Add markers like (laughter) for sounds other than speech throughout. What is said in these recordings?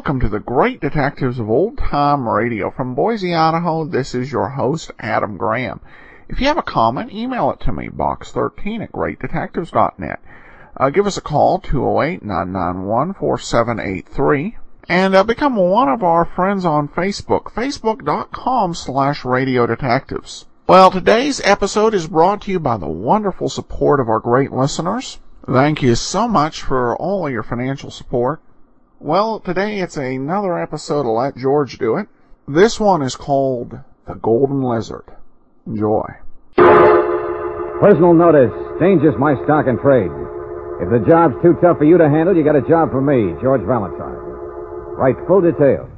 Welcome to the great detectives of old time radio. From Boise, Idaho, this is your host, Adam Graham. If you have a comment, email it to me, box13 at greatdetectives.net. Uh, give us a call, 208-991-4783. And uh, become one of our friends on Facebook, facebook.com slash radio detectives. Well, today's episode is brought to you by the wonderful support of our great listeners. Thank you so much for all your financial support. Well, today it's another episode of Let George Do It. This one is called The Golden Lizard. Enjoy. Personal notice changes my stock and trade. If the job's too tough for you to handle, you got a job for me, George Valentine. Write full details.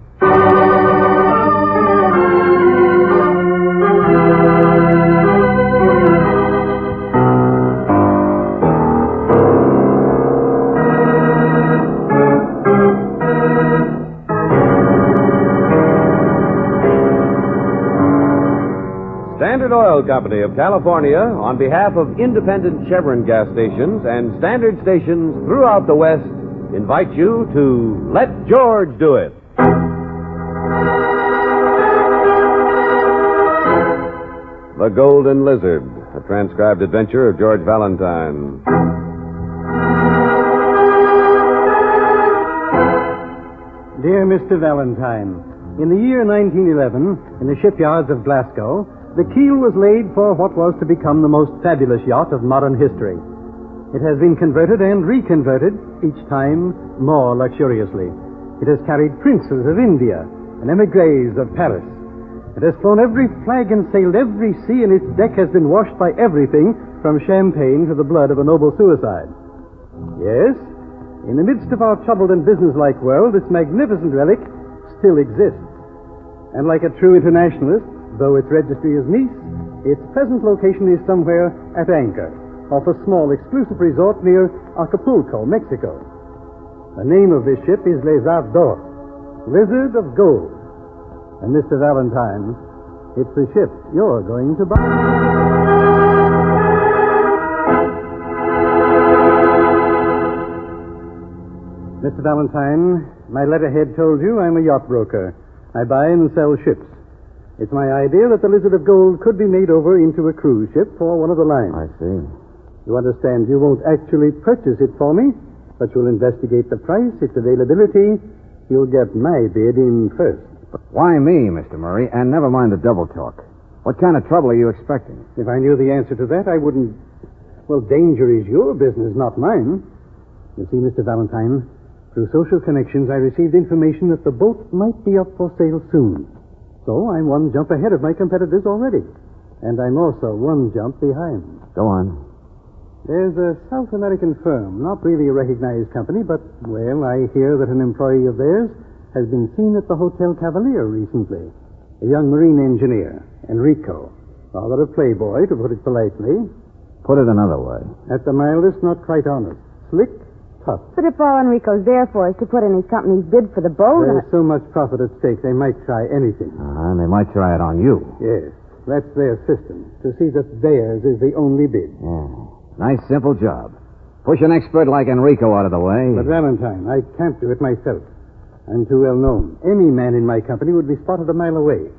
Oil Company of California, on behalf of independent Chevron gas stations and standard stations throughout the West, invite you to Let George Do It. The Golden Lizard, a transcribed adventure of George Valentine. Dear Mr. Valentine, in the year 1911, in the shipyards of Glasgow, the keel was laid for what was to become the most fabulous yacht of modern history. It has been converted and reconverted, each time more luxuriously. It has carried princes of India and emigres of Paris. It has flown every flag and sailed every sea, and its deck has been washed by everything from champagne to the blood of a noble suicide. Yes, in the midst of our troubled and businesslike world, this magnificent relic still exists. And like a true internationalist, though its registry is Nice, its present location is somewhere at anchor off a small exclusive resort near Acapulco, Mexico. The name of this ship is Lézard d'Or, Lizard of Gold. And Mr. Valentine, it's the ship you're going to buy. Mr. Valentine, my letterhead told you I'm a yacht broker. I buy and sell ships. It's my idea that the Lizard of Gold could be made over into a cruise ship for one of the lines. I see. You understand you won't actually purchase it for me, but you'll investigate the price, its availability. You'll get my bid in first. Why me, Mr. Murray? And never mind the double talk. What kind of trouble are you expecting? If I knew the answer to that, I wouldn't. Well, danger is your business, not mine. You see, Mr. Valentine, through social connections, I received information that the boat might be up for sale soon. So I'm one jump ahead of my competitors already. And I'm also one jump behind. Go on. There's a South American firm, not really a recognized company, but, well, I hear that an employee of theirs has been seen at the Hotel Cavalier recently. A young marine engineer, Enrico. Rather a playboy, to put it politely. Put it another way. At the mildest, not quite honest. Slick, tough. But if all Enrico's there for is to put in his company's bid for the boat, There's so much profit at stake, they might try anything. Uh, and they might try it on you. Yes, that's their system, to see that theirs is the only bid. Yeah. Nice, simple job. Push an expert like Enrico out of the way. But Valentine, I can't do it myself. I'm too well known. Any man in my company would be spotted a mile away.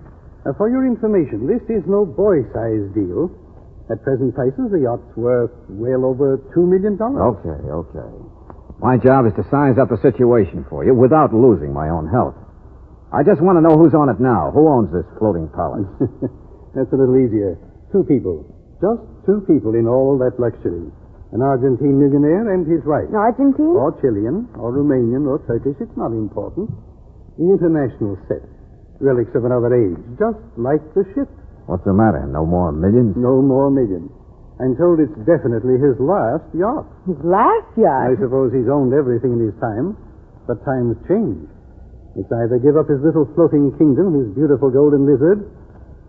Now, for your information, this is no boy-sized deal. At present prices, the yacht's worth well over two million dollars. Okay, okay. My job is to size up the situation for you without losing my own health. I just want to know who's on it now. Who owns this floating palace? (laughs) That's a little easier. Two people. Just two people in all that luxury. An Argentine millionaire and his wife. Argentine? Or Chilean, or Romanian, or Turkish. It's not important. The international set. Relics of another age. Just like the ship. What's the matter? No more millions? No more millions. I'm told it's definitely his last yacht. His last yacht? I suppose he's owned everything in his time, but times change. It's either give up his little floating kingdom, his beautiful golden lizard,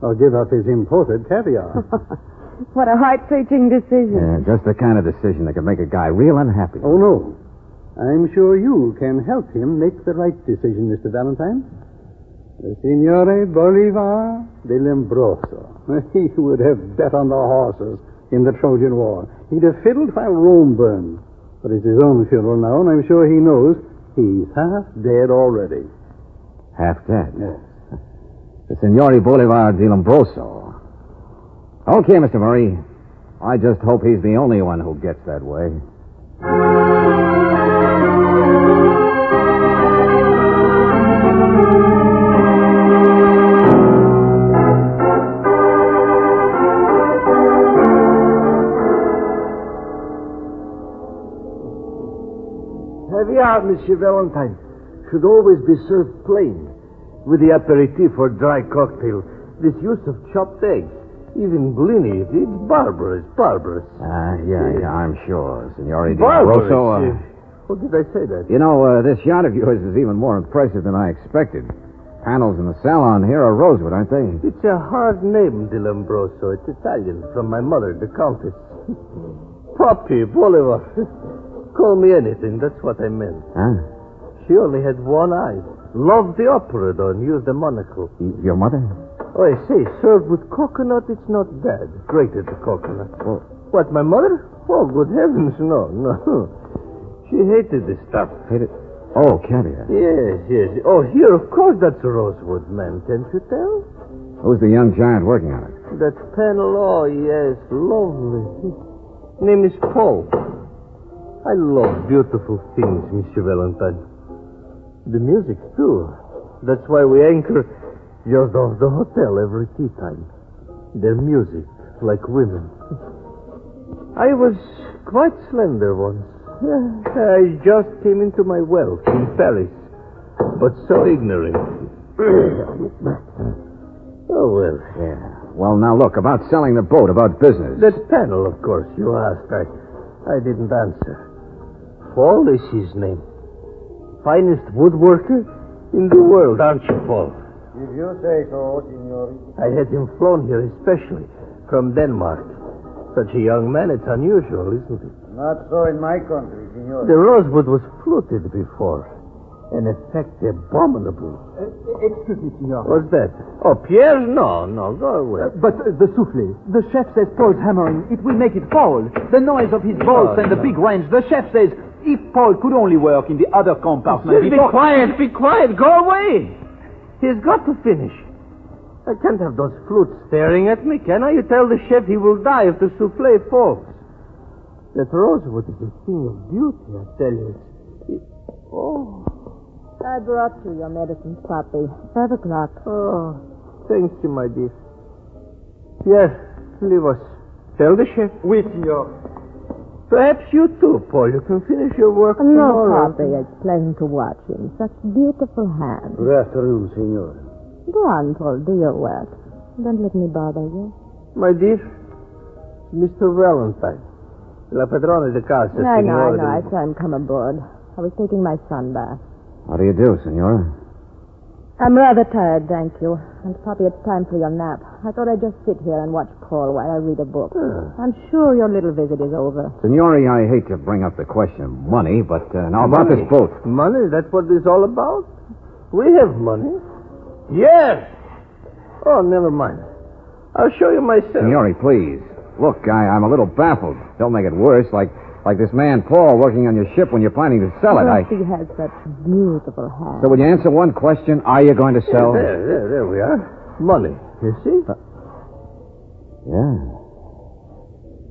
or give up his imported caviar. (laughs) what a heart-searching decision. Yeah, just the kind of decision that could make a guy real unhappy. oh, no. I'm sure you can help him make the right decision, Mr. Valentine. The Signore Bolivar de Lombroso. (laughs) He would have bet on the horses in the Trojan War. He'd have fiddled while Rome burned. But it's his own funeral now, and I'm sure he knows He's half dead already. Half dead. Yes. (laughs) The Signore Bolivar di Lombroso. Okay, Mr. Murray. I just hope he's the only one who gets that way. Caviar, Monsieur Valentine, should always be served plain. With the aperitif or dry cocktail, this use of chopped eggs, even blini, it's barbarous, barbarous. Ah, yeah, yeah, I'm sure. Signore Di Barbarous. Lombroso. Uh. What did I say that? You know, uh, this yacht of yours is even more impressive than I expected. Panels in the salon here are rosewood, aren't they? It's a hard name, Di Lombroso. It's Italian, from my mother, the Countess. (laughs) Poppy, Bolivar. (laughs) Call me anything, that's what I meant. Huh? She only had one eye. Loved the opera, though, and used a monocle. Y- Your mother? Oh, I say, served with coconut, it's not bad. Grated the coconut. Well- What, my mother? Oh, good heavens, no, no. (laughs) She hated this stuff. Hate it. Oh, caviar. Yes, yes. Oh, here, of course, that's rosewood, ma'am. Can't you tell? Who's the young giant working on it? That panel, oh, yes, lovely. Name is Paul. I love beautiful things, Monsieur Valentine. The music, too. That's why we anchor just off the hotel every tea time. Their music, like women. I was quite slender once. (laughs) I just came into my wealth in Paris, but so ignorant. (clears throat) oh, well. Yeah. Well, now look, about selling the boat, about business. That panel, of course, you asked. I, I didn't answer. Paul is his name. Finest woodworker in the world, aren't you, Paul? If you say so, signore. I had him flown here especially from Denmark. Such a young man, it's unusual, isn't it? Not so in my country, signore. The rosewood was fluted before. An effect abominable. excuse me, senor. What's that? Oh, Pierre? No, no, go away. But uh, the souffle. The chef says Paul's hammering. It will make it fall. The noise of his bolts and the big wrench. The chef says if Paul could only work in the other compartment. Just be before- quiet, be quiet, go away. He's got to finish. I can't have those flutes staring at me, can I? You tell the chef he will die if the souffle falls. That rosewood is a thing of beauty, I tell you. It- Oh, I brought you your medicine, Poppy. Five o'clock. oh, thank you, my dear. Yes, leave us. Tell the chef. Oui, senor. Perhaps you too, Paul. You can finish your work No, tomorrow. Poppy, it's pleasant to watch him. Such beautiful hands. Good afternoon, signore. Go on, Paul, do your work. Don't let me bother you. My dear, Mr. Valentine. La padrona de casa, I know, I signora know. I saw him come aboard. I was taking my son bath. How do you do, Senora? I'm rather tired, thank you. And, Poppy, it's time for your nap. I thought I'd just sit here and watch Paul while I read a book. I'm sure your little visit is over. Signore, I hate to bring up the question of money, but uh, now about this boat. Money? That's what this is all about? We have money. Yes. Oh, never mind. I'll show you myself. Signore, please. Look, I, I'm a little baffled. Don't make it worse, like like this man Paul working on your ship when you're planning to sell it. I. He has such beautiful hands. So will you answer one question? Are you going to sell? There, there, there we are. Money. You see? Yeah.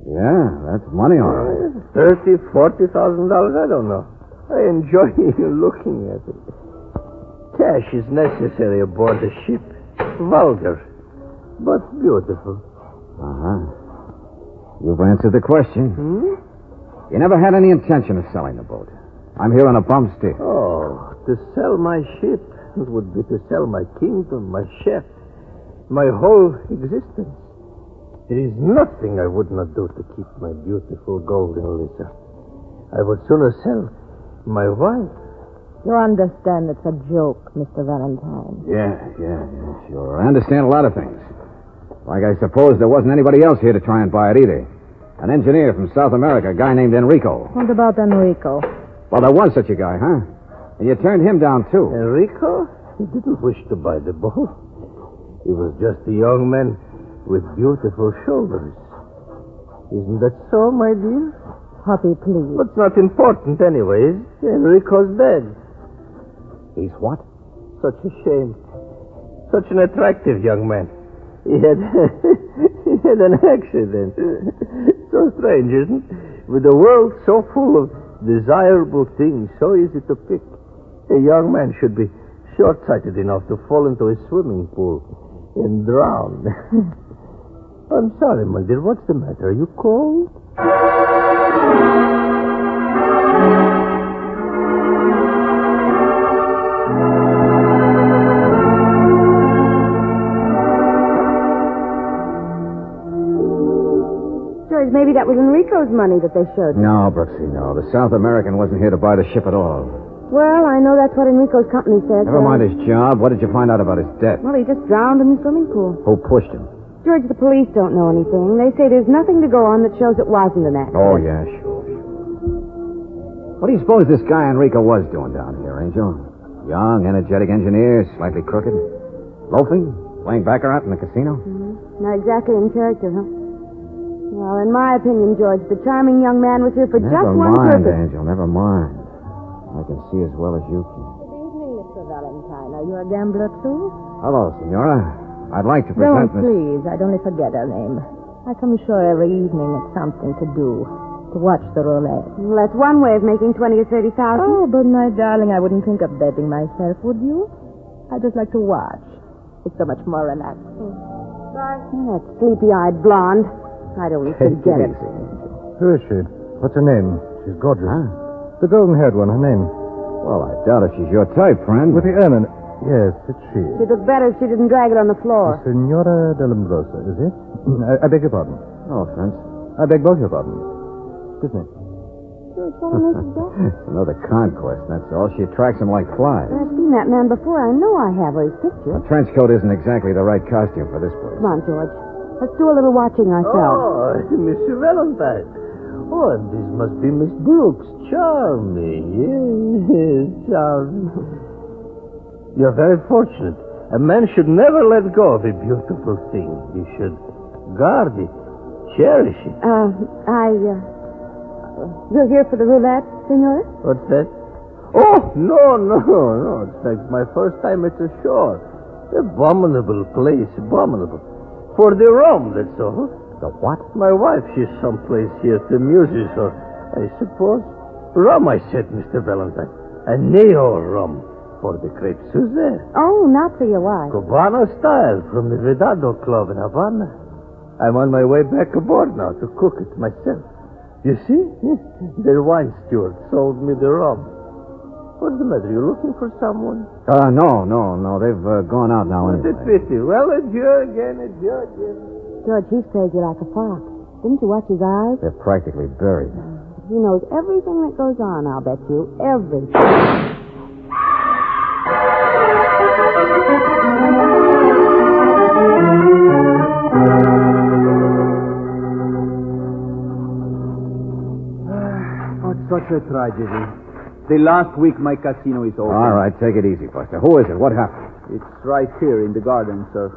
Yeah, that's money, all right. Thirty, forty thousand dollars, I don't know. I enjoy (laughs) looking at it. Cash is necessary aboard the ship. Vulgar, but beautiful. Uh huh. You've answered the question. Hmm? You never had any intention of selling the boat. I'm here on a bum stick. Oh, to sell my ship would be to sell my kingdom, my chef, my whole existence. There is nothing I would not do to keep my beautiful golden Lisa. I would sooner sell my wife. You understand it's a joke, Mr. Valentine. Yeah, yeah, yeah, sure. I understand a lot of things. Like I suppose there wasn't anybody else here to try and buy it either. An engineer from South America, a guy named Enrico. What about Enrico? Well, there was such a guy, huh? And you turned him down, too. Enrico? He didn't wish to buy the boat. He was just a young man with beautiful shoulders. Isn't that so, my dear? Poppy, please. But it's not important anyways. Enrico's dead. He's what? Such a shame. Such an attractive young man. He had (laughs) (laughs) had an accident. So strange, isn't it? With the world so full of desirable things, so easy to pick. A young man should be short-sighted enough to fall into a swimming pool and drown. (laughs) I'm sorry, my dear. What's the matter? Are you cold? Maybe that was Enrico's money that they showed you. No, Brooksy, no. The South American wasn't here to buy the ship at all. Well, I know that's what Enrico's company says. Never mind his job. What did you find out about his debt? Well, he just drowned in the swimming pool. Who pushed him? George, the police don't know anything. They say there's nothing to go on that shows it wasn't an accident. Oh, yeah, sure, sure. What do you suppose this guy Enrico was doing down here, Angel? Young, energetic engineer, slightly crooked. Loafing? Playing baccarat in the casino? Mm-hmm. Not exactly in character, huh? Well, in my opinion, George, the charming young man was here for just one. never mind, purpose. Angel, never mind. I can see as well as you can. Good evening, Mr. Valentine. Are you a gambler, too? Hello, Senora. I'd like to present Don't, present Miss... please. I'd only forget her name. I come ashore every evening at something to do. To watch the roulette. Well, that's one way of making twenty or thirty thousand. Oh, but my darling, I wouldn't think of betting myself, would you? I just like to watch. It's so much more relaxing. Bye. That sleepy-eyed blonde. I don't Take forget it it. easy, Angel. Who is she? What's her name? She's gorgeous. Huh? The golden-haired one, her name. Well, I doubt if she's your type, friend. With the ermine. Yes, it's she. She'd look better if she didn't drag it on the floor. Senora de Lombrosa, is it? (clears throat) I, I beg your pardon. No offense. I beg both your pardons. Excuse me. George, what on earth is? (laughs) Another conquest, that's all. She attracts them like flies. I've seen that man before. I know I have his picture. A trench coat isn't exactly the right costume for this place. Come on, George. Let's do a little watching ourselves. Oh, (laughs) Mr. Valentine. Oh, and this must be Miss Brooks. Charming. Yes, charming. You're very fortunate. A man should never let go of a beautiful thing. He should guard it, cherish it. Uh, I, uh, you're here for the roulette, senor? What's that? Oh, no, no, (laughs) no. It's like my first time at the shore. Abominable place, abominable. For the rum, that's all. The what? My wife, she's someplace here to amuses or I suppose. Rum, I said, Mr. Valentine. Añejo rum for the Crepe Suzette. Oh, not for your wife. Cubano style from the Vedado Club in Havana. I'm on my way back aboard now to cook it myself. You see? (laughs) the wine steward sold me the rum. What's the matter? You looking for someone? Uh, no, no, no. They've uh, gone out now What a anyway. pity. Well, adieu again, adieu again. George, he's crazy like a fox. Didn't you watch his eyes? They're practically buried. He knows everything that goes on, I'll bet you. Everything. Oh, such a tragedy. The last week my casino is open. All right, take it easy, Buster. Who is it? What happened? It's right here in the garden, sir.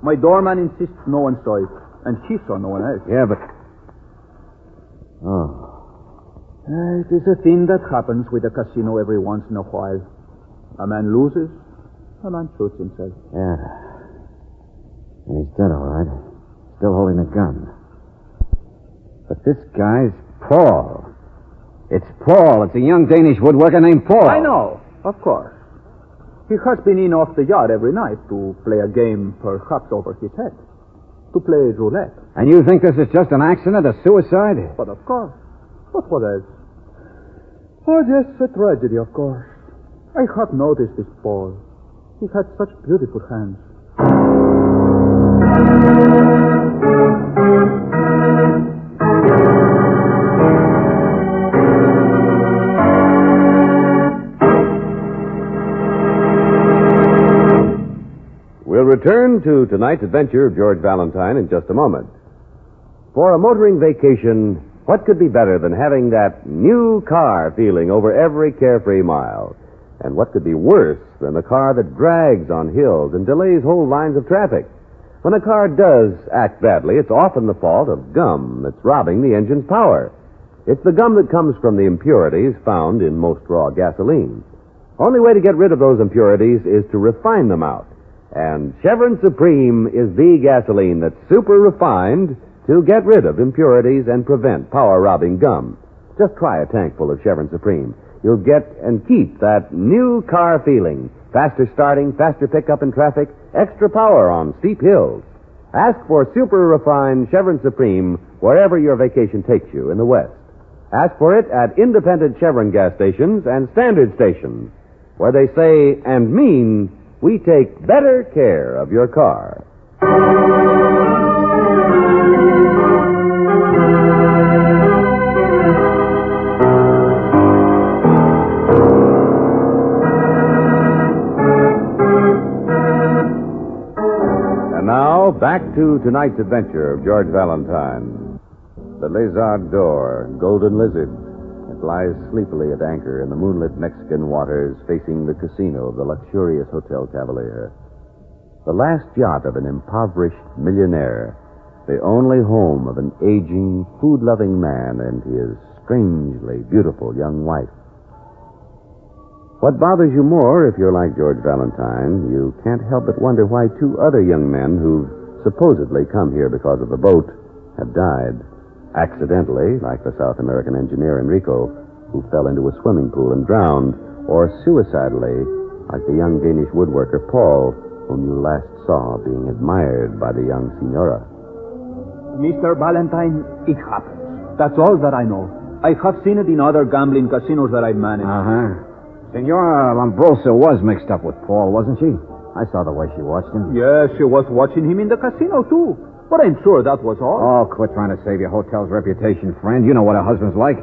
My doorman insists no one saw it, and she saw no one else. Yeah, but. Oh. Uh, it is a thing that happens with a casino every once in a while. A man loses, a man shoots himself. Yeah. And he's dead, all right. Still holding a gun. But this guy's Paul. It's Paul. It's a young Danish woodworker named Paul. I know, of course. He has been in off the yard every night to play a game perhaps over his head. To play roulette. And you think this is just an accident, a suicide? But of course. But what else? Oh, yes, a tragedy, of course. I have noticed this Paul. He had such beautiful hands. Return to tonight's adventure of George Valentine in just a moment. For a motoring vacation, what could be better than having that new car feeling over every carefree mile? And what could be worse than a car that drags on hills and delays whole lines of traffic? When a car does act badly, it's often the fault of gum that's robbing the engine's power. It's the gum that comes from the impurities found in most raw gasoline. Only way to get rid of those impurities is to refine them out. And Chevron Supreme is the gasoline that's super refined to get rid of impurities and prevent power robbing gum. Just try a tank full of Chevron Supreme. You'll get and keep that new car feeling. Faster starting, faster pickup in traffic, extra power on steep hills. Ask for super refined Chevron Supreme wherever your vacation takes you in the West. Ask for it at independent Chevron gas stations and standard stations, where they say and mean we take better care of your car. And now, back to tonight's adventure of George Valentine. The Lézard d'Or, Golden Lizard. Lies sleepily at anchor in the moonlit Mexican waters facing the casino of the luxurious Hotel Cavalier. The last yacht of an impoverished millionaire, the only home of an aging, food loving man and his strangely beautiful young wife. What bothers you more, if you're like George Valentine, you can't help but wonder why two other young men who've supposedly come here because of the boat have died. Accidentally, like the South American engineer Enrico, who fell into a swimming pool and drowned, or suicidally, like the young Danish woodworker Paul, whom you last saw being admired by the young signora. Mr. Valentine, it happens. That's all that I know. I have seen it in other gambling casinos that I've managed. Uh huh. Senora Lombrosa was mixed up with Paul, wasn't she? I saw the way she watched him. Yes, she was watching him in the casino, too. But I'm sure that was all. Oh, quit trying to save your hotel's reputation, friend. You know what a husband's like.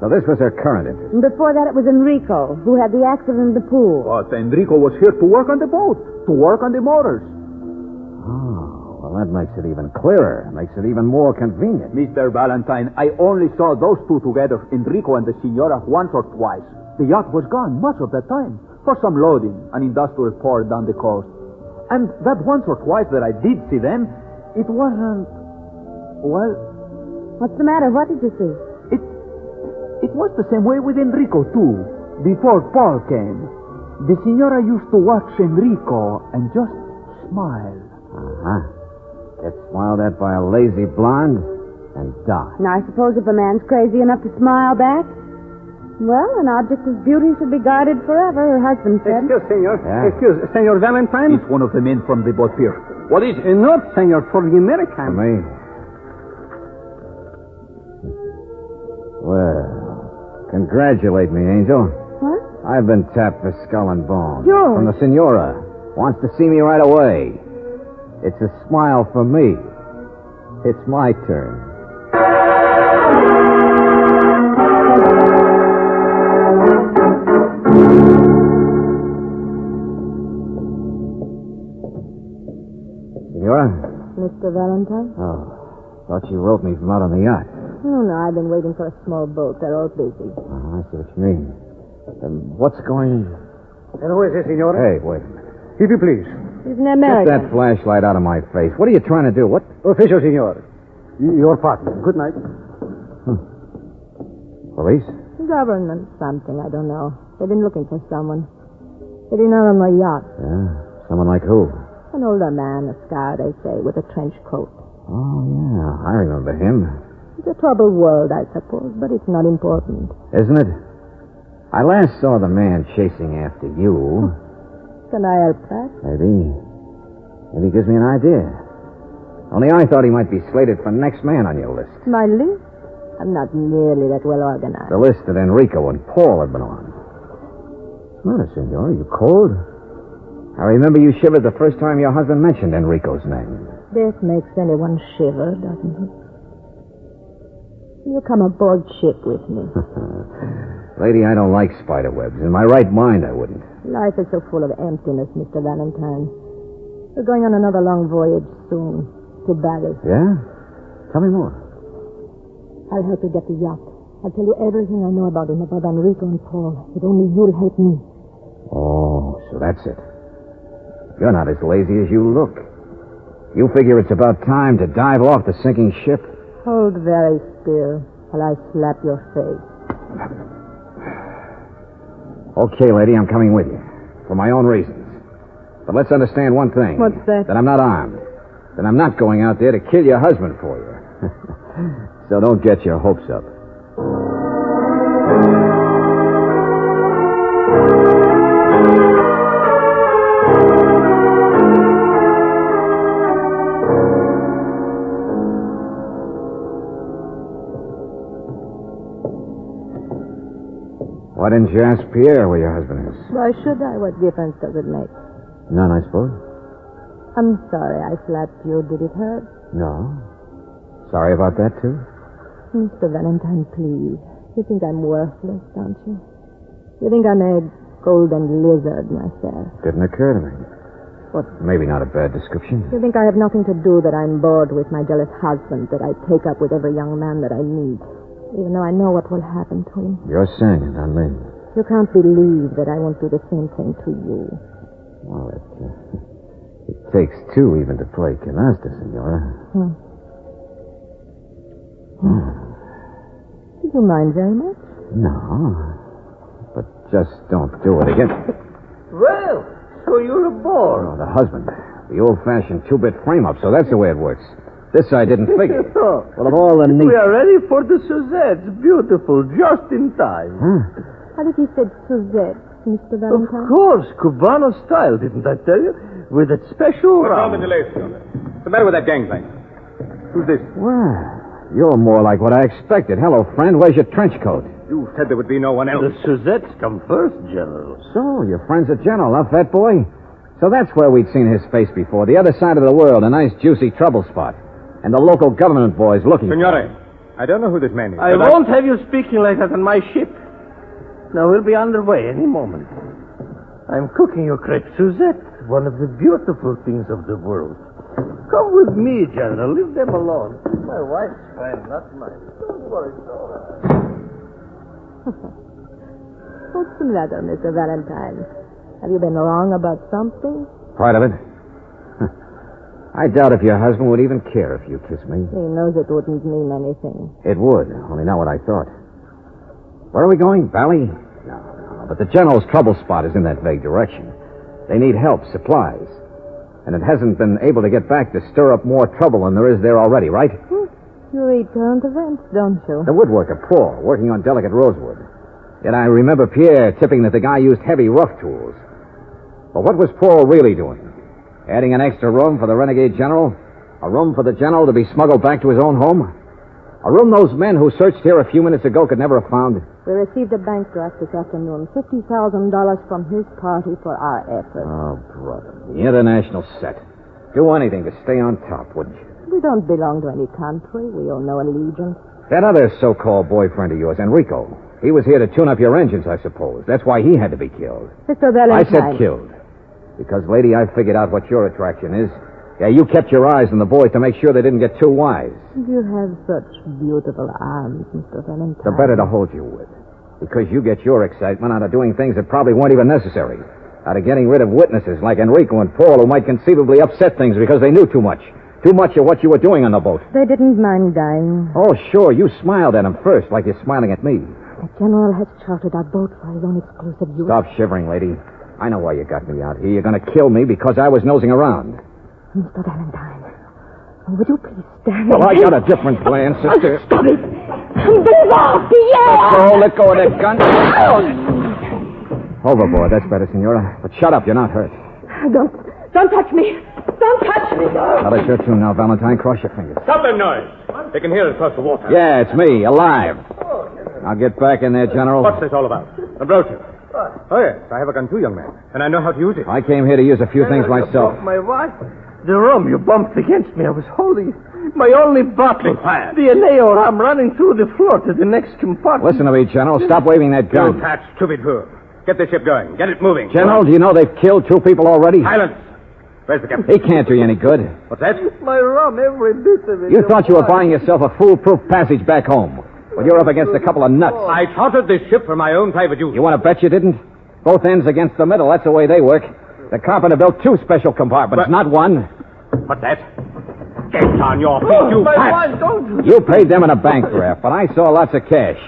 So this was her current interest. And before that, it was Enrico, who had the accident in the pool. But Enrico was here to work on the boat, to work on the motors. Oh, well, that makes it even clearer. Makes it even more convenient. Mr. Valentine, I only saw those two together, Enrico and the Signora, once or twice. The yacht was gone much of that time for some loading, an industrial port down the coast. And that once or twice that I did see them, it wasn't. Well, What's the matter? What did you see? it it was the same way with Enrico too. Before Paul came, the signora used to watch Enrico and just smile. Uh huh. Get smiled at by a lazy blonde and die. Now, I suppose if a man's crazy enough to smile back, well, an object of beauty should be guarded forever, her husband said. Excuse, senor. Yeah. Excuse, senor Valentine. It's one of the men from the boat pier. What is it? Uh, not, senor, for the For American. me. Well, congratulate me, Angel. What? I've been tapped for skull and bone. George. From the Senora. Wants to see me right away. It's a smile for me. It's my turn. Senora? Mr. Valentine? Oh, thought you wrote me from out on the yacht. Oh, no, I've been waiting for a small boat. They're all busy. Oh, I see what you mean. Um, what's going... And who is this, senor? Hey, wait a minute. If you please. He's an Get that flashlight out of my face. What are you trying to do? What? Official, senor. Your partner. Good night. Police? Government something, I don't know. They've been looking for someone. They've been out on my yacht. Yeah. Someone like who? An older man, a scar, they say, with a trench coat. Oh, yeah. I remember him. It's a troubled world, I suppose, but it's not important. Isn't it? I last saw the man chasing after you. Oh, can I help that? Maybe. Maybe he gives me an idea. Only I thought he might be slated for next man on your list. My list? I'm not nearly that well organized. The list that Enrico and Paul had been on. What's the matter, senor? You cold? I remember you shivered the first time your husband mentioned Enrico's name. Death makes anyone shiver, doesn't it? You come aboard ship with me. (laughs) Lady, I don't like spider webs. In my right mind, I wouldn't. Life is so full of emptiness, Mr. Valentine. We're going on another long voyage soon to Bali. Yeah? Tell me more. I'll help you get the yacht. I'll tell you everything I know about him, about Enrico and Paul. But only you'll help me. Oh, so that's it. You're not as lazy as you look. You figure it's about time to dive off the sinking ship? Hold very still while I slap your face. Okay, lady, I'm coming with you. For my own reasons. But let's understand one thing. What's that? That I'm not armed. That I'm not going out there to kill your husband for you. (laughs) so don't get your hopes up. Why didn't you ask Pierre where your husband is? Why should I? What difference does it make? None, I suppose. I'm sorry I slapped you. Did it hurt? No. Sorry about that, too? Mr. Valentine, please. You think I'm worthless, don't you? You think I'm a golden lizard myself. Didn't occur to me. What? Maybe not a bad description. You think I have nothing to do that I'm bored with my jealous husband, that I take up with every young man that I meet, even though I know what will happen to him. You're saying it, not me. You can't believe that I won't do the same thing to you. Well, it, uh, (laughs) it takes two even to play canasta, Senora. Hmm. Did you mind very much? No. But just don't do it again. Well, so you're aboard. Oh, the husband. The old-fashioned two-bit frame-up, so that's the way it works. This I didn't figure. (laughs) Oh, well, of all the neat... we are ready for the Suzette. Beautiful, just in time. Huh? How did he say Suzette, Mr. Of course, Cubano style, didn't I tell you? With that special What's all the delay, Senor? What's the matter with that gangplank? Who's this? Well, you're more like what I expected. Hello, friend. Where's your trench coat? You said there would be no one else. The Suzettes come first, General. So, your friend's a general, huh, fat boy? So that's where we'd seen his face before. The other side of the world, a nice, juicy trouble spot. And the local government boys looking. Senore, I don't know who this man is. I won't have you speaking like that on my ship. Now, we'll be underway any moment. I'm cooking you crepe Suzette, one of the beautiful things of the world. Come with me, General. Leave them alone. My wife's friend, not mine. Don't worry, it's all right. (laughs) What's the matter, Mr. Valentine? Have you been wrong about something? Part of it. I doubt if your husband would even care if you kissed me. He knows it wouldn't mean anything. It would, only not what I thought. Where are we going? Bali? No, no. But the general's trouble spot is in that vague direction. They need help, supplies. And it hasn't been able to get back to stir up more trouble than there is there already, right? Hmm. You read current events, don't you? The woodworker, Paul, working on delicate rosewood. Yet I remember Pierre tipping that the guy used heavy rough tools. But what was Paul really doing? Adding an extra room for the renegade general? A room for the general to be smuggled back to his own home? A room those men who searched here a few minutes ago could never have found? We received a bank draft this afternoon. $50,000 from his party for our effort. Oh, brother. The international set. Do anything to stay on top, wouldn't you? We don't belong to any country. We owe no allegiance. That other so-called boyfriend of yours, Enrico, he was here to tune up your engines, I suppose. That's why he had to be killed. Mr. Valentine. I said killed. Because, lady, I figured out what your attraction is. Yeah, you kept your eyes on the boys to make sure they didn't get too wise. You have such beautiful arms, Mr. Valentine. The better to hold you with. Because you get your excitement out of doing things that probably weren't even necessary. Out of getting rid of witnesses like Enrico and Paul who might conceivably upset things because they knew too much. Too much of what you were doing on the boat. They didn't mind dying. Oh, sure, you smiled at them first like you're smiling at me. The general has chartered our boat for his own exclusive use. Stop shivering, lady. I know why you got me out here. You're going to kill me because I was nosing around. Mr. Valentine, would you please stand Well, I got a different plan, oh, sister. Stop it! Move off, Pierre! Oh, let go of that gun. Overboard, that's better, Senora. But shut up, you're not hurt. Don't, don't touch me! Don't touch me! Now, that's your tune now, Valentine. Cross your fingers. Stop that noise. They can hear us across the water. Yeah, it's me, alive. Now get back in there, General. What's this all about? The brochure. Oh, yes. I have a gun too, young man. And I know how to use it. I came here to use a few things myself. My wife? The rum you bumped against me, I was holding. My only bottle. Quiet. The Añejo rum running through the floor to the next compartment. Listen to me, General. Stop waving that You gun. fat, stupid fool. Get the ship going. Get it moving. General, do you know they've killed two people already? Silence. Where's the captain? He can't do you any good. What's that? My rum, every bit of it. You thought you were buying yourself a foolproof passage back home. Well, you're up against a couple of nuts. I chartered this ship for my own private use. You want to bet you didn't? Both ends against the middle. That's the way they work. The carpenter built two special compartments, But- not one. What's that? Get on your feet, Oh, you my wife, don't. You paid them in a bank draft, but I saw lots of cash.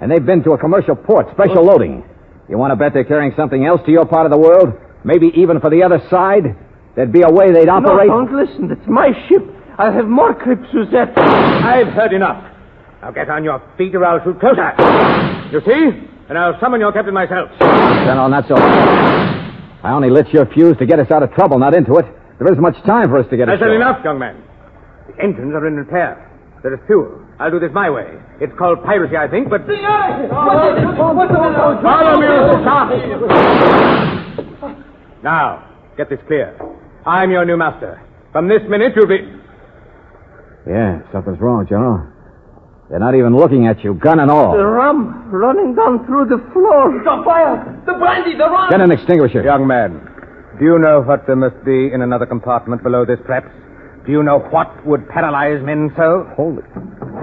And they've been to a commercial port, special loading. You want to bet they're carrying something else to your part of the world? Maybe even for the other side? There'd be a way they'd operate. No, don't listen. It's my ship. I'll have more Crepe Suzette. I've heard enough. Now get on your feet or I'll shoot closer. You see? And I'll summon your captain myself. General, not so. I only lit your fuse to get us out of trouble, not into it. There isn't much time for us to get That's ashore. enough, young man. The engines are in repair. There is fuel. I'll do this my way. It's called piracy, I think, but... Follow me! Now, get this clear. I'm your new master. From this minute, you'll be... Yeah, something's wrong, General. They're not even looking at you, gun and all. The rum running down through the floor. The fire! The brandy! The rum! Get an extinguisher. Young man, do you know what there must be in another compartment below this, perhaps? Do you know what would paralyze men so? Hold it.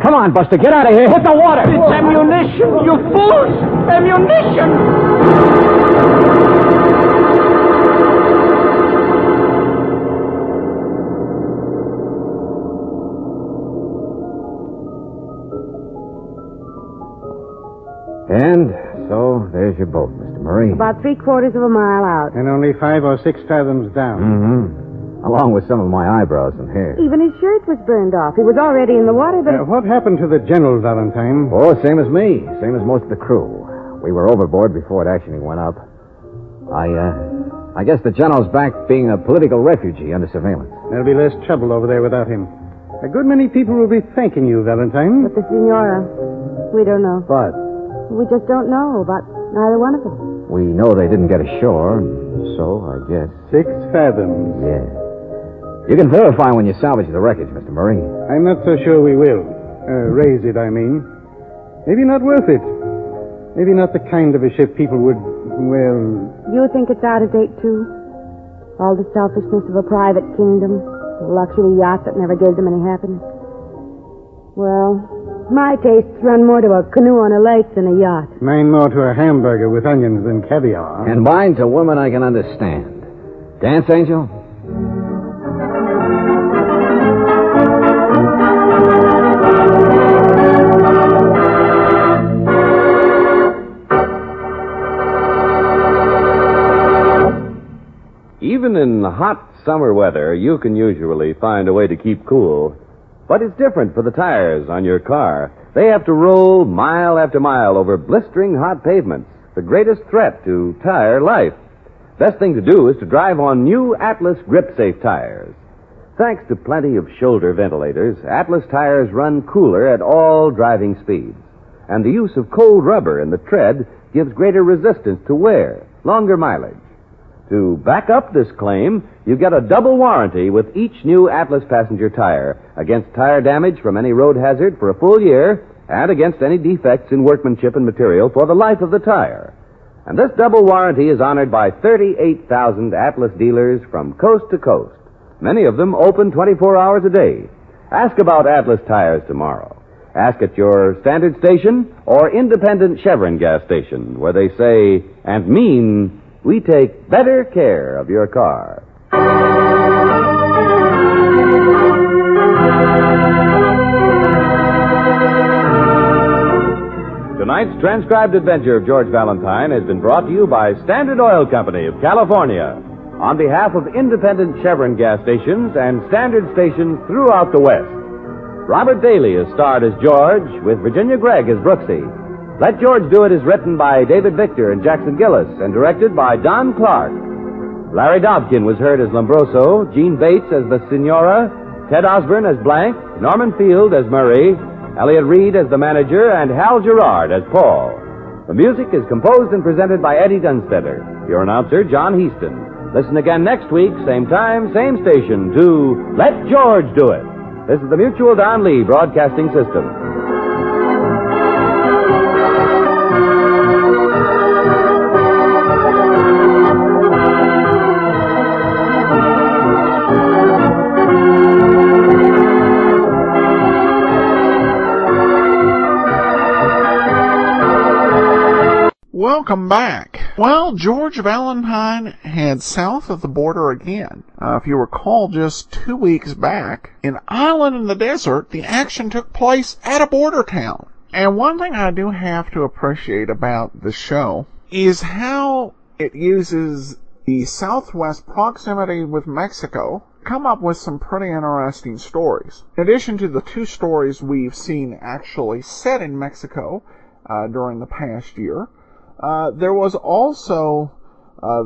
Come on, Buster, get out of here. Hit the water. It's ammunition, you fools! Ammunition! And so there's your boat, Mr. Murray. About three quarters of a mile out. And only five or six fathoms down. Mm-hmm. Along with some of my eyebrows and hair. Even his shirt was burned off. He was already in the water, but Uh, what happened to the General Valentine? Oh, same as me. Same as most of the crew. We were overboard before it actually went up. I, uh, I guess the general's back being a political refugee under surveillance. There'll be less trouble over there without him. A good many people will be thanking you, Valentine. but the Signora, we don't know. But We just don't know about neither one of them. we know they didn't get ashore, so I guess. Six fathoms. Yeah. You can verify when you salvage the wreckage, Mr. Murray. I'm not so sure we will. Uh, raise it, I mean. Maybe not worth it. Maybe not the kind of a ship people would, well, You think it's out of date, too? All the selfishness of a private kingdom, a luxury yacht that never gave them any happiness. Well, my tastes run more to a canoe on a lake than a yacht. mine more to a hamburger with onions than caviar. And mine a woman I can understand. Dance, Angel? Even in hot summer weather, you can usually find a way to keep cool. But it's different for the tires on your car. They have to roll mile after mile over blistering hot pavements, the greatest threat to tire life. Best thing to do is to drive on new Atlas Grip Safe tires. Thanks to plenty of shoulder ventilators, Atlas tires run cooler at all driving speeds. And the use of cold rubber in the tread gives greater resistance to wear, longer mileage. To back up this claim, you get a double warranty with each new Atlas passenger tire against tire damage from any road hazard for a full year and against any defects in workmanship and material for the life of the tire. And this double warranty is honored by 38,000 Atlas dealers from coast to coast, many of them open 24 hours a day. Ask about Atlas tires tomorrow. Ask at your standard station or independent Chevron gas station where they say and mean we take better care of your car. Tonight's transcribed adventure of George Valentine has been brought to you by Standard Oil Company of California on behalf of independent Chevron gas stations and standard stations throughout the West. Robert Bailey is starred as George with Virginia Gregg as Brooksy. Let George Do It is written by David Victor and Jackson Gillis and directed by Don Clark. Larry Dobkin was heard as Lombroso, Jeanne Bates as the Senora, Ted Osborne as Blank, Norman Field as Murray, Elliott Reid as the manager, and Hal Gerard as Paul. The music is composed and presented by Eddie Dunstedter. Your announcer, John Heistand. Listen again next week, same time, same station, to Let George Do It. This is the Mutual Don Lee Broadcasting System. Welcome back. Well, George Valentine heads south of the border again. Uh, if you recall, just two weeks back, in Island in the Desert, the action took place at a border town. And one thing I do have to appreciate about the show is how it uses the southwest proximity with Mexico come up with some pretty interesting stories. In addition to the two stories we've seen actually set in Mexico uh, during the past year, uh, there was also uh,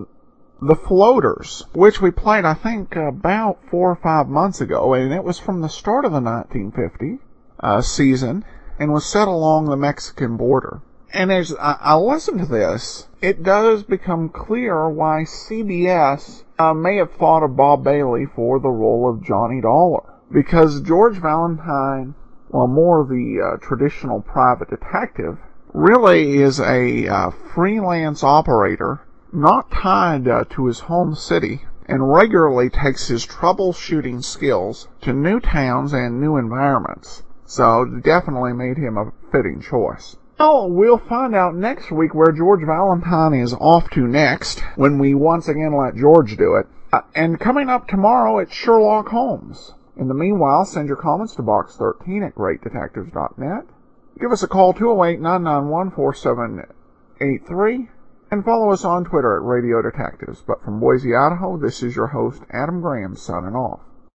the Floaters, which we played, I think, about four or five months ago, and it was from the start of the 1950 uh, season and was set along the Mexican border. And as I, listen to this, it does become clear why CBS uh, may have thought of Bob Bailey for the role of Johnny Dollar. Because George Valentine, well, more the uh, traditional private detective, really is a uh, freelance operator, not tied uh, to his home city, and regularly takes his troubleshooting skills to new towns and new environments. So definitely made him a fitting choice. Well, we'll find out next week where George Valentine is off to next when we once again let George do it. Uh, and coming up tomorrow, it's Sherlock Holmes. In the meanwhile, send your comments to box13 at greatdetectives.net. Give us a call, 208-991-4783, and follow us on Twitter at Radio Detectives. But from Boise, Idaho, this is your host, Adam Graham, signing off.